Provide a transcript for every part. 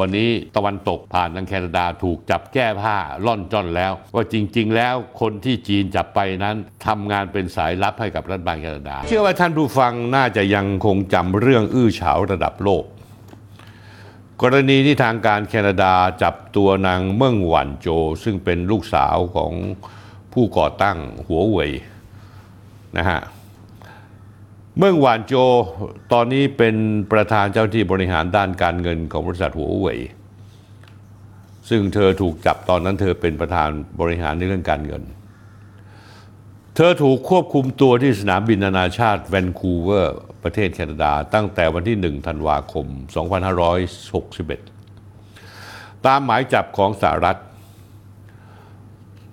วันนี้ตะวันตกผ่านทางแคนาดาถูกจับแก้ผ้าล่อนจ้อนแล้ว ว่าจริง ๆ แล้วคนที่จีนจับไปนั้นทำงานเป็นสายลับให้กับรัฐบาลแคนาดา เชื่อว่าท่านผู้ฟังน่าจะยังคงจำเรื่องอื้อฉาวระดับโลก กรณีที่ทางการแคนาดาจับตัวนางเมิ่งหวันโจ ซึ่งเป็นลูกสาวของผู้ก่อตั้งหัวเว่ยนะฮะ เมืองหวานโจตอนนี้เป็นประธานเจ้าหน้าที่บริหารด้านการเงินของบริษัทหัวเว่ยซึ่งเธอถูกจับตอนนั้นเธอเป็นประธานบริหารในเรื่องการเงิน เธอถูกควบคุมตัวที่สนามบินนานาชาติแวนคูเวอร์ ประเทศแคนาดา ตั้งแต่วันที่ 1 ธันวาคม 2561 ตามหมายจับของสหรัฐ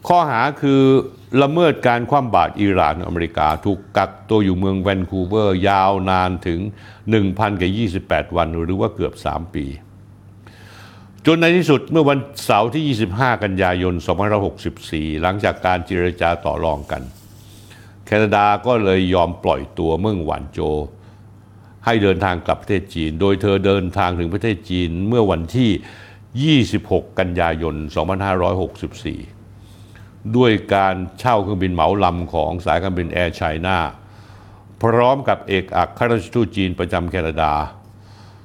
ข้อหาคือละเมิดการคว่ำบาตรอิหร่านอเมริกา ถูกกักตัวอยู่เมืองแวนคูเวอร์ ยาวนานถึง 1,000กับ28 วันหรือว่าเกือบ 3 ปี จนในที่สุดเมื่อวันเสาร์ที่ 25 กันยายน 2564 หลังจากการเจรจาต่อรองกัน แคนาดาก็เลยยอมปล่อยตัวเมืองหวานโจ ให้เดินทางกลับประเทศจีน โดยเธอเดินทางถึงประเทศจีนเมื่อวันที่ 26 กันยายน 2564 ด้วยการเช่าเครื่องบินเหมาลำของสายการบินแอร์ไชน่าพร้อมกับเอกอัครราชทูตจีนประจำแคนาดา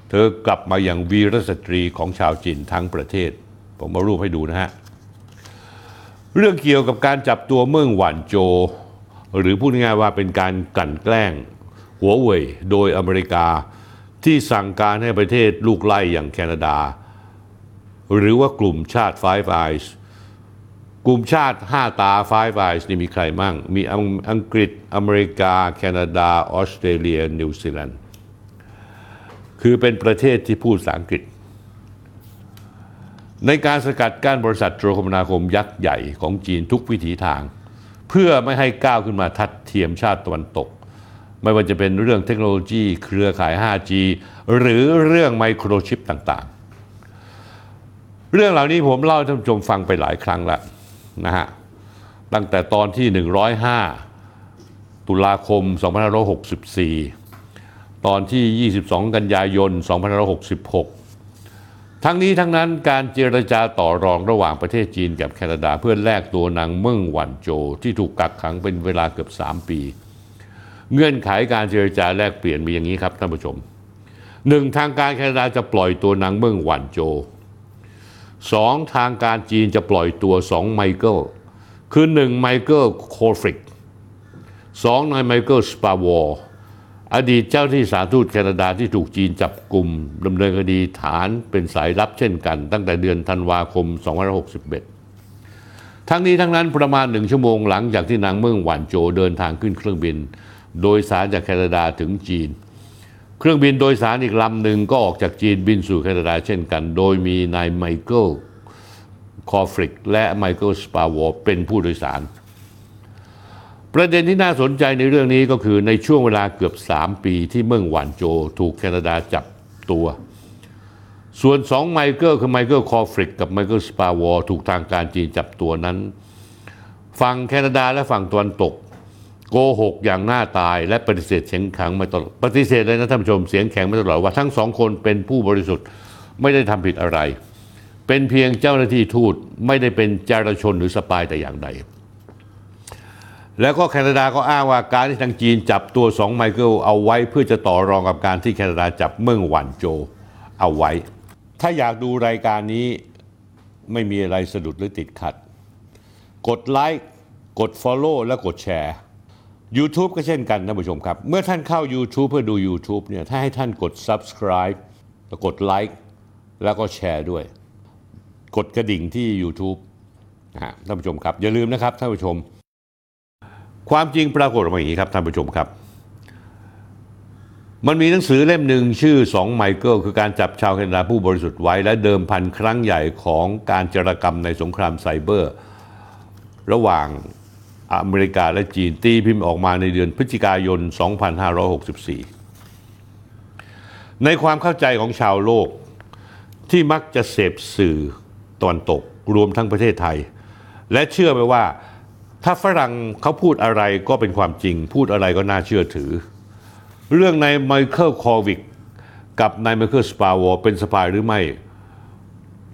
เธอกลับมาอย่างวีรสตรีของชาวจีนทั้งประเทศ ผมมารูปให้ดูนะฮะ เรื่องเกี่ยวกับการจับตัวเมืองหวานโจ หรือพูดง่ายๆว่าเป็นการกลั่นแกล้ง หัวเว่ยโดยอเมริกาที่สั่งการให้ประเทศลูกไล่อย่างแคนาดา หรือว่ากลุ่มชาติ Five Eyes กลุ่มชาติ 5 ตา Five Eyes นี่มีใครมั่ง มีอังอังกฤษ อเมริกา แคนาดา ออสเตรเลีย นิวซีแลนด์ คือเป็นประเทศที่พูดภาษาอังกฤษ ในการสกัดกั้นบริษัทโทรคมนาคมยักษ์ใหญ่ของจีนทุกวิถีทาง เพื่อไม่ให้ก้าวขึ้นมาทัดเทียมชาติตะวันตก ไม่ว่าจะเป็นเรื่องเทคโนโลยี เครือข่าย 5G หรือเรื่องไมโครชิปต่างๆ เรื่องเหล่านี้ผมเล่าให้ท่านผู้ชมฟังไปหลายครั้งแล้ว นะฮะตั้งแต่ตอนที่ 105 ตุลาคม 2564 ตอนที่ 22 กันยายน 2566 ทั้งนี้ทั้งนั้นการเจรจาต่อรองระหว่างประเทศจีนกับแคนาดาเพื่อแลกตัวนางเมิ่งหวันโจที่ถูกกักขังเป็นเวลาเกือบ 3 ปี เงื่อนไขการเจรจาแลกเปลี่ยนมีอย่างนี้ครับท่านผู้ชมหนึ่งทางการแคนาดาจะปล่อยตัวนางเมิ่งหว่านโจว สองทางการจีนจะปล่อยตัวสองไมเคิลคือหนึ่งไมเคิลโคฟริกสองนายไมเคิลสปาวอร์อดีตเจ้าหน้าที่สถานทูตแคนาดาที่ถูกจีนจับกลุ่มดำเนินคดีฐานเป็นสายลับเช่นกัน ตั้งแต่เดือนธันวาคม 2561 ทั้งนี้ทั้งนั้นประมาณหนึ่งชั่วโมงหลังจากที่นางเมิ่งหว่านโจวเดินทางขึ้นเครื่องบิน โดยสารจากแคนาดาถึงจีน เครื่องบินโดยสารอีกลำหนึ่งก็ออกจากจีนบินสู่แคนาดาเช่นกัน โดยมีนายไมเคิลคอฟริกและไมเคิลสปาวอร์เป็นผู้โดยสาร ประเด็นที่น่าสนใจในเรื่องนี้ก็คือในช่วงเวลาเกือบ 3 ปีที่เมิ่งหว่านโจวถูกแคนาดาจับตัว ส่วนสองไมเคิลคือไมเคิลคอฟริกกับไมเคิลสปาวอร์ถูกทางการจีนจับตัวนั้น ฝั่งแคนาดาและฝั่งตะวันตก โกหกอย่างหน้าตายและปฏิเสธเสียงแข็งมาตลอดปฏิเสธเลยนะท่านผู้ชมเสียงแข็งมาตลอดว่าทั้งสองคนเป็นผู้บริสุทธิ์ไม่ได้ทำผิดอะไร เป็นเพียงเจ้าหน้าที่ทูตไม่ได้เป็นจารชนหรือสปายแต่อย่างใด แล้วก็แคนาดาก็อ้างว่าการที่ทางจีนจับตัวสองไมเคิลเอาไว้เพื่อจะต่อรองกับการที่แคนาดาจับเมืองหวันโจเอาไว้ ถ้าอยากดูรายการนี้ไม่มีอะไรสะดุดหรือติดขัด กดไลค์กด Follow และกดแชร์ YouTube ก็เช่นกันท่านผู้ชมครับ เมื่อท่านเข้า YouTube เพื่อดู YouTube เนี่ยถ้าให้ท่านกด Subscribe แล้วกดไลค์แล้วก็แชร์ด้วย กดกระดิ่งที่ YouTube นะฮะท่านผู้ชมครับ อย่าลืมนะครับท่านผู้ชม ความจริงปรากฏออกมาอย่างนี้ครับท่านผู้ชมครับ มันมีหนังสือเล่มหนึ่งชื่อสองไมเคิลคือการจับชาวแคนาดาผู้บริสุทธิ์ไว้ และเดิมพันครั้งใหญ่ของการจารกรรมในสงครามไซเบอร์ ระหว่าง อเมริกาและจีนตีพิมพ์ออกมาในเดือนพฤศจิกายน 2564 ในความเข้าใจของชาวโลกที่มักจะเสพสื่อตะวันตกรวมทั้งประเทศไทย และเชื่อไปว่าถ้าฝรั่งเขาพูดอะไรก็เป็นความจริง พูดอะไรก็น่าเชื่อถือ เรื่องนายไมเคิลคอฟริกกับนายไมเคิลสปาวอร์เป็น spy หรือไม่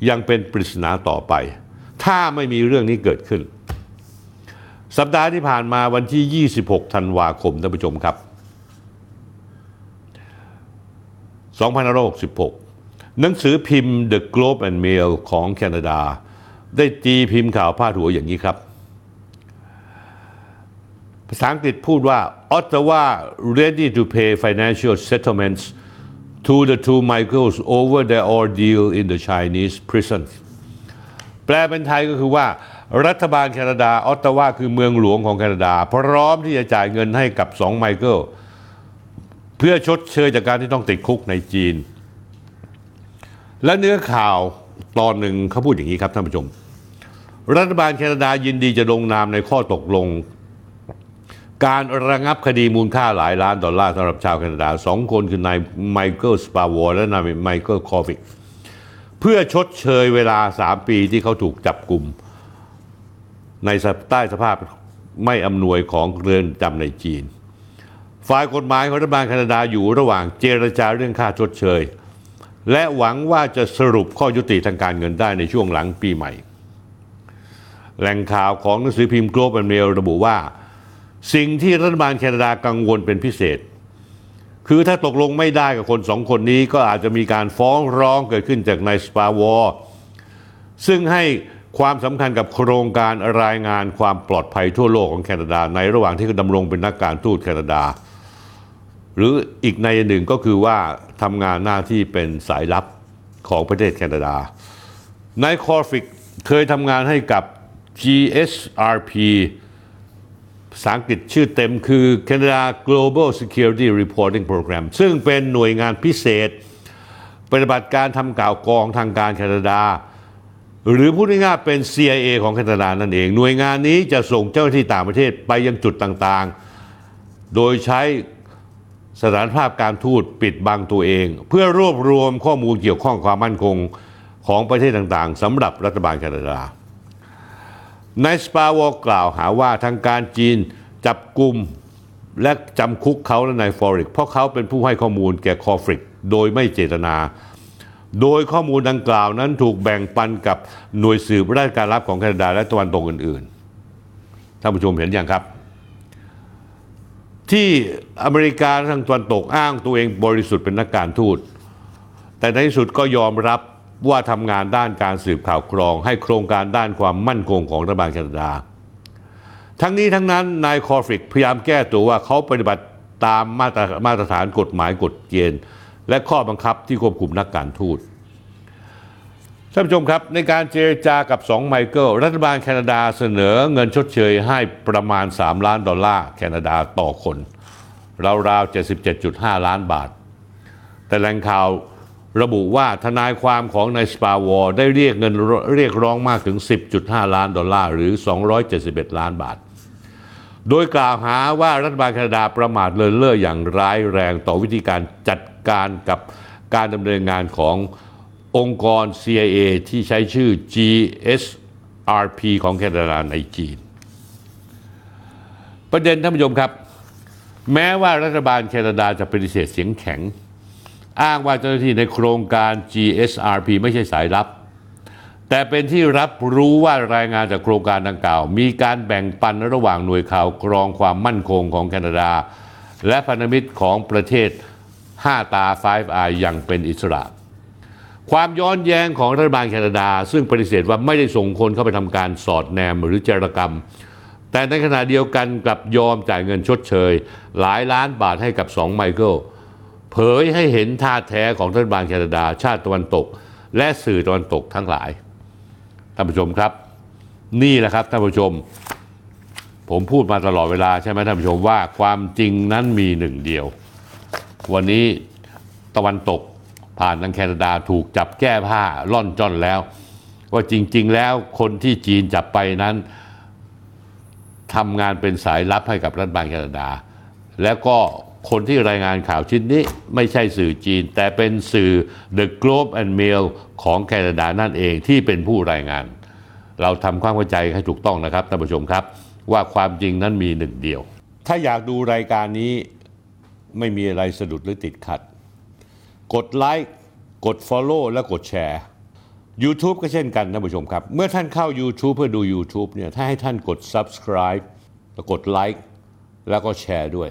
ยังเป็นปริศนาต่อไป ถ้าไม่มีเรื่องนี้เกิดขึ้น สัปดาห์ที่ผ่านมาวันที่ 26 ธันวาคมท่านผู้ชมครับ 2566 หนังสือพิมพ์ The Globe and Mail ของแคนาดา ได้ตีพิมพ์ข่าวพาดหัวอย่างนี้ครับ ภาษาอังกฤษพูดว่า Ottawa ready to pay financial settlements to the two Michaels over their ordeal in the Chinese prison แปลเป็นไทยก็คือว่า รัฐบาลแคนาดาออตตาวาคือเมืองหลวงของแคนาดา พร้อมที่จะจ่ายเงินให้กับสองไมเคิลเพื่อชดเชยจากการที่ต้องติดคุกในจีน และเนื้อข่าวตอนหนึ่งเขาพูดอย่างนี้ครับท่านผู้ชม รัฐบาลแคนาดายินดีจะลงนามในข้อตกลง การระงับคดีมูลค่าหลายล้านดอลลาร์สำหรับชาวแคนาดาสองคนคือนายไมเคิลสปาวอร์และนายไมเคิลคอฟริกเพื่อชดเชยเวลา 3 ปีที่เขาถูกจับกลุ่ม ภายใต้สภาพไม่อำนวยของเรือนจำในจีน ฝ่ายกฎหมายของรัฐบาลแคนาดาอยู่ระหว่างเจรจาเรื่องค่าชดเชย และหวังว่าจะสรุปข้อยุติทางการเงินได้ในช่วงหลังปีใหม่ แหล่งข่าวของหนังสือพิมพ์ Globe and Mail ระบุว่า สิ่งที่รัฐบาลแคนาดากังวลเป็นพิเศษ คือถ้าตกลงไม่ได้กับคนสองคนนี้ก็อาจจะมีการฟ้องร้องเกิดขึ้นจากนายสปาวอร์ซึ่งให้ ความสำคัญกับโครงการรายงานความปลอดภัยทั่วโลกของแคนาดา ในระหว่างที่เขาดำรงเป็นนักการทูตแคนาดา หรืออีกในหนึ่งก็คือว่าทำงานหน้าที่เป็นสายลับของประเทศแคนาดานายคอฟริกเคยทำงานให้กับ GSRP ภาษาอังกฤษชื่อเต็มคือ Canada Global Security Reporting Program ซึ่งเป็นหน่วยงานพิเศษ ปฏิบัติการทำข่าวกรองทางการแคนาดา หรือพูดง่ายๆเป็น CIA ของแคนาดานั่นเอง หน่วยงานนี้จะส่งเจ้าหน้าที่ต่างประเทศไปยังจุดต่างๆ โดยใช้สถานภาพการทูตปิดบังตัวเอง เพื่อรวบรวมข้อมูลเกี่ยวข้องความมั่นคงของประเทศต่างๆสำหรับรัฐบาลแคนาดานายสปาวอลกล่าวหาว่าทางการจีนจับกลุ่มและจำคุกเขาและนายฟอริก เพราะเขาเป็นผู้ให้ข้อมูลแก่คอฟริก โดยไม่เจตนา โดยข้อมูลดังกล่าวนั้นถูกแบ่งปันกับหน่วยสืบราชการลับของแคนาดาและตะวันตกอื่นๆ ท่านผู้ชมเห็นอย่างครับ ที่อเมริกาทางตะวันตกอ้างตัวเองบริสุทธิ์เป็นนักการทูต แต่ในที่สุดก็ยอมรับว่าทำงานด้านการสืบข่าวกรอง ให้โครงการด้านความมั่นคงของรัฐบาลแคนาดา ทั้งนี้ทั้งนั้นนายคอฟริกพยายามแก้ตัวว่าเขาปฏิบัติตามมาตรมาตรฐานกฎหมายกฎเกณฑ์ และข้อบังคับที่ควบคุมนักการทูตท่านผู้ชมครับในการเจรจากับ2ไมเคิลรัฐบาลแคนาดาเสนอเงินชดเชยให้ประมาณ 3 ล้านดอลลาร์แคนาดาต่อคน ราวๆ 77.5 ล้านบาท แต่แหล่งข่าวระบุว่าทนายความของนายสปาวอร์ได้เรียกเงินเรียกร้องมากถึง 10.5 ล้านดอลลาร์หรือ 271 ล้านบาท โดยกล่าวหาว่ารัฐบาลแคนาดาประมาทเลินเล่ออย่างร้ายแรงต่อวิธีการจัดการกับการดำเนินงานขององค์กร CIA ที่ใช้ชื่อ GSRP ของแคนาดาในจีน ประเด็นท่านผู้ชมครับ แม้ว่ารัฐบาลแคนาดาจะปฏิเสธเสียงแข็ง อ้างว่าเจ้าหน้าที่ในโครงการ GSRP ไม่ใช่สายลับ แต่เป็นที่รับรู้ว่ารายงานจากโครงการดังกล่าว มีการแบ่งปันระหว่างหน่วยข่าวกรองความมั่นคงของแคนาดา และพันธมิตรของประเทศ 5 ตา 5 Eye อย่างเป็นอิสระ ความย้อนแย้งของรัฐบาลแคนาดา ซึ่งปฏิเสธว่าไม่ได้ส่งคนเข้าไปทำการสอดแนมหรือเจรกรรม แต่ในขณะเดียวกันกลับยอมจ่ายเงินชดเชย หลายล้านบาทให้กับสองไมเคิลเผยให้เห็นท่าแท้ของรัฐบาลแคนาดา ชาติตะวันตก และสื่อตะวันตกทั้งหลาย ท่านผู้ชมครับ นี่แหละครับท่านผู้ชม ผมพูดมาตลอดเวลาใช่ไหมท่านผู้ชมว่าความจริงนั้นมีหนึ่งเดียว วันนี้ตะวันตกผ่านทางแคนาดาถูกจับแก้ผ้าล่อนจ้อนแล้ว ว่าจริง ๆ แล้วคนที่จีนจับไปนั้นทำงานเป็นสายลับให้กับรัฐบาลแคนาดา แล้วก็ คนที่รายงานข่าวชิ้นนี้ไม่ใช่สื่อจีน แต่เป็นสื่อ The Globe and Mail ของแคนาดานั่นเองที่เป็นผู้รายงาน เราทำความเข้าใจให้ถูกต้องนะครับท่านผู้ชมครับ ว่าความจริงนั้นมีหนึ่งเดียว ถ้าอยากดูรายการนี้ไม่มีอะไรสะดุดหรือติดขัด กดไลค์กด Follow และกดแชร์ YouTube ก็เช่นกันท่านผู้ชมครับ เมื่อท่านเข้า YouTube เพื่อดู YouTube เนี่ยถ้าให้ท่านกด subscribe แล้วกดไลค์แล้วก็แชร์ด้วย